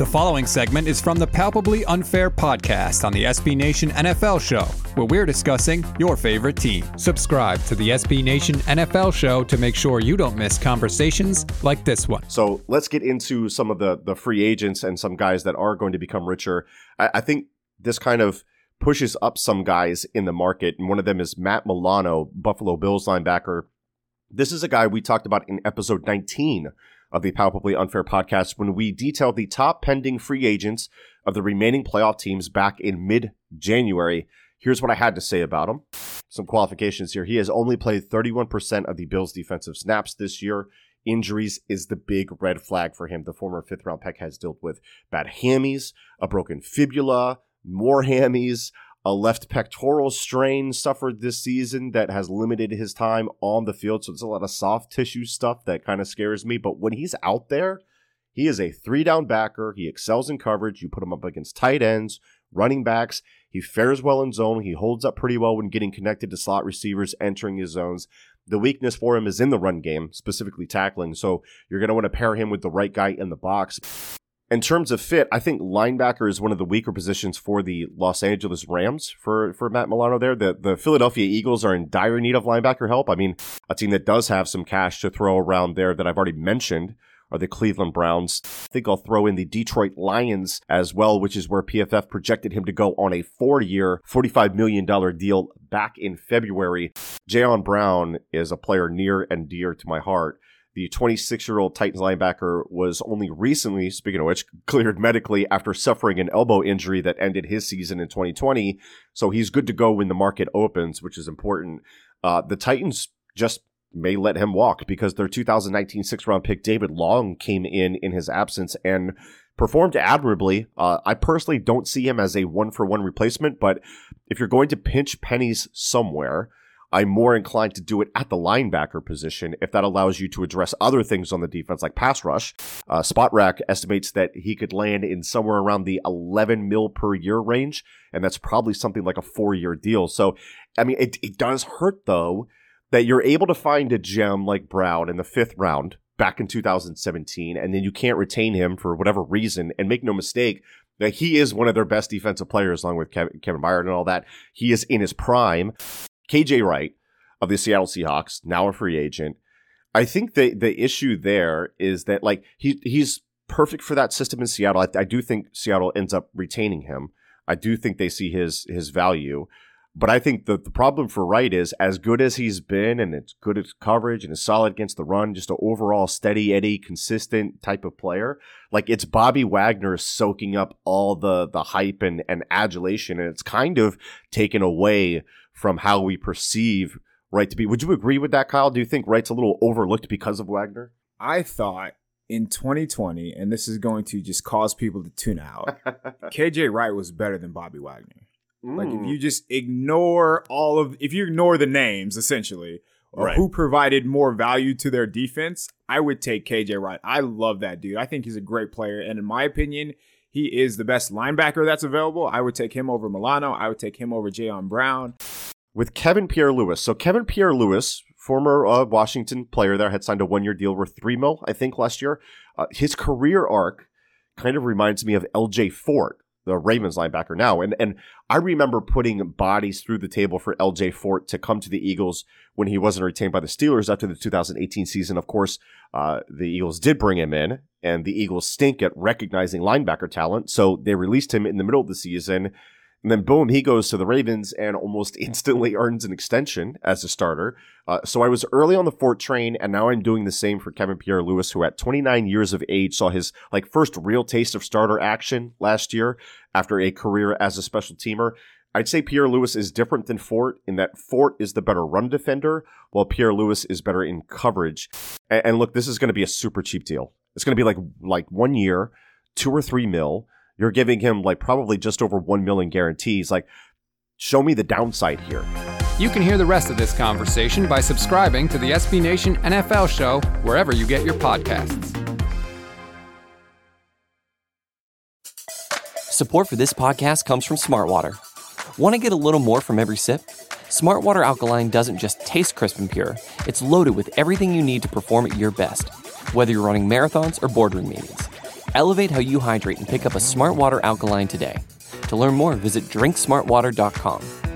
The following segment is from the Palpably Unfair podcast on the SB Nation NFL show, where we're discussing your favorite team. Subscribe to the SB Nation NFL show to make sure you don't miss conversations like this one. So let's get into some of the the free agents and some guys that are going to become richer. I, I think this kind of pushes up some guys in the market, and one of them is Matt Milano, Buffalo Bills linebacker. This is a guy we talked about in episode 19 of the Palpably Unfair podcast when we detailed the top pending free agents of the remaining playoff teams back in mid January. Here's what I had to say about him. Some qualifications here. He has only played 31% of the Bills' defensive snaps this year. Injuries is the big red flag for him. The former fifth round pick has dealt with bad hammies, a broken fibula, more hammies, a left pectoral strain suffered this season that has limited his time on the field. So it's a lot of soft tissue stuff that kind of scares me. But when he's out there, he is a three down backer. He excels in coverage. You put him up against tight ends, running backs. He fares well in zone. He holds up pretty well when getting connected to slot receivers entering his zones. The weakness for him is in the run game, specifically tackling. So you're going to want to pair him with the right guy in the box in terms of fit, I think linebacker is one of the weaker positions for the Los Angeles Rams for, for Matt Milano there. The, the Philadelphia Eagles are in dire need of linebacker help. I mean, a team that does have some cash to throw around there that I've already mentioned are the Cleveland Browns. I think I'll throw in the Detroit Lions as well, which is where PFF projected him to go on a four year, $45 million deal back in February. Jayon Brown is a player near and dear to my heart. The 26 year old Titans linebacker was only recently, speaking of which, cleared medically after suffering an elbow injury that ended his season in 2020. So he's good to go when the market opens, which is important. Uh, the Titans just may let him walk because their 2019 six round pick, David Long, came in in his absence and performed admirably. Uh, I personally don't see him as a one for one replacement, but if you're going to pinch pennies somewhere, I'm more inclined to do it at the linebacker position if that allows you to address other things on the defense like pass rush. Uh, Spotrac estimates that he could land in somewhere around the 11 mil per year range, and that's probably something like a four year deal. So, I mean, it, it does hurt though that you're able to find a gem like Brown in the fifth round back in 2017, and then you can't retain him for whatever reason. And make no mistake, that he is one of their best defensive players, along with Kevin, Kevin Byard and all that. He is in his prime. KJ Wright of the Seattle Seahawks, now a free agent. I think the the issue there is that like he he's perfect for that system in Seattle. I, I do think Seattle ends up retaining him. I do think they see his his value. But I think the, the problem for Wright is as good as he's been and it's good at coverage and is solid against the run, just an overall steady Eddie, consistent type of player. Like it's Bobby Wagner soaking up all the the hype and, and adulation and it's kind of taken away from how we perceive Wright to be. Would you agree with that, Kyle? Do you think Wright's a little overlooked because of Wagner? I thought in 2020, and this is going to just cause people to tune out, KJ Wright was better than Bobby Wagner. Mm. Like if hmm. you just ignore all of, if you ignore the names essentially, or right. who provided more value to their defense, I would take KJ Wright. I love that dude. I think he's a great player, and in my opinion, he is the best linebacker that's available. I would take him over Milano. I would take him over Jayon Brown with Kevin Pierre Louis. So Kevin Pierre Louis, former uh, Washington player there, had signed a one year deal worth three mil, I think, last year. Uh, his career arc kind of reminds me of LJ Fort, the Ravens linebacker now. And and I remember putting bodies through the table for LJ Fort to come to the Eagles when he wasn't retained by the Steelers after the 2018 season. Of course, uh, the Eagles did bring him in, and the Eagles stink at recognizing linebacker talent. So they released him in the middle of the season. And then boom, he goes to the Ravens and almost instantly earns an extension as a starter. Uh, so I was early on the Fort train, and now I'm doing the same for Kevin Pierre Louis, who at 29 years of age saw his like first real taste of starter action last year after a career as a special teamer. I'd say Pierre Louis is different than Fort in that Fort is the better run defender, while Pierre Louis is better in coverage. And, and look, this is going to be a super cheap deal. It's going to be like like one year, two or three mil. You're giving him like probably just over 1 million guarantees. Like, show me the downside here. You can hear the rest of this conversation by subscribing to the SB Nation NFL show wherever you get your podcasts. Support for this podcast comes from Smartwater. Want to get a little more from every sip? Smartwater Alkaline doesn't just taste crisp and pure, it's loaded with everything you need to perform at your best, whether you're running marathons or boardroom meetings. Elevate how you hydrate and pick up a Smart Water Alkaline today. To learn more, visit drinksmartwater.com.